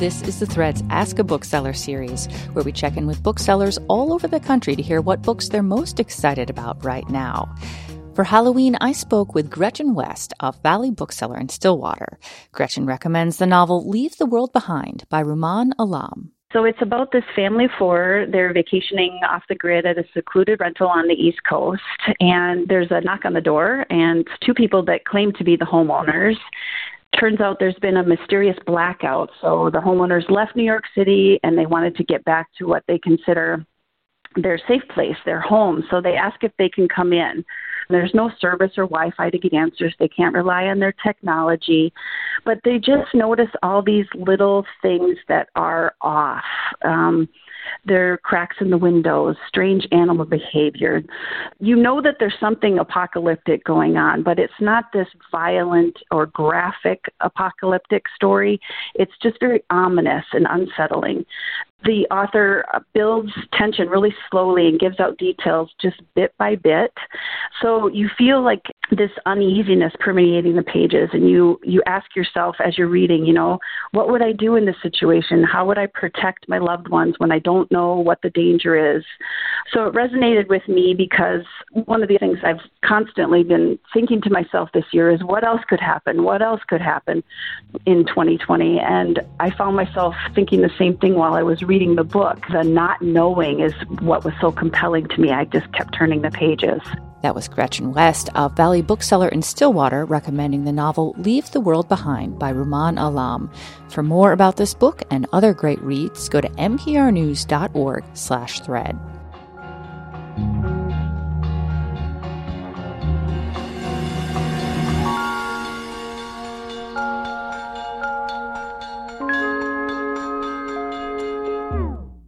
This is the Threads Ask a Bookseller series, where we check in with booksellers all over the country to hear what books they're most excited about right now. For Halloween, I spoke with Gretchen West of Valley Bookseller in Stillwater. Gretchen recommends the novel Leave the World Behind by Rumaan Alam. So it's about this family of four. They're vacationing off the grid at a secluded rental on the East Coast, and there's a knock on the door, and two people that claim to be the homeowners turns out there's been a mysterious blackout. So the homeowners left New York City and they wanted to get back to what they consider their safe place, their home. So they ask if they can come in. There's no service or Wi Fi to get answers. They can't rely on their technology. But they just notice all these little things that are off. Um, there are cracks in the windows, strange animal behavior. You know that there's something apocalyptic going on, but it's not this violent or graphic apocalyptic story. It's just very ominous and unsettling the author builds tension really slowly and gives out details just bit by bit. So you feel like this uneasiness permeating the pages and you you ask yourself as you're reading, you know, what would I do in this situation? How would I protect my loved ones when I don't know what the danger is? So it resonated with me because one of the things I've constantly been thinking to myself this year is what else could happen? What else could happen in 2020? And I found myself thinking the same thing while I was reading the book. The not knowing is what was so compelling to me. I just kept turning the pages. That was Gretchen West of Valley Bookseller in Stillwater recommending the novel Leave the World Behind by Rumaan Alam. For more about this book and other great reads, go to mprnews.org slash thread.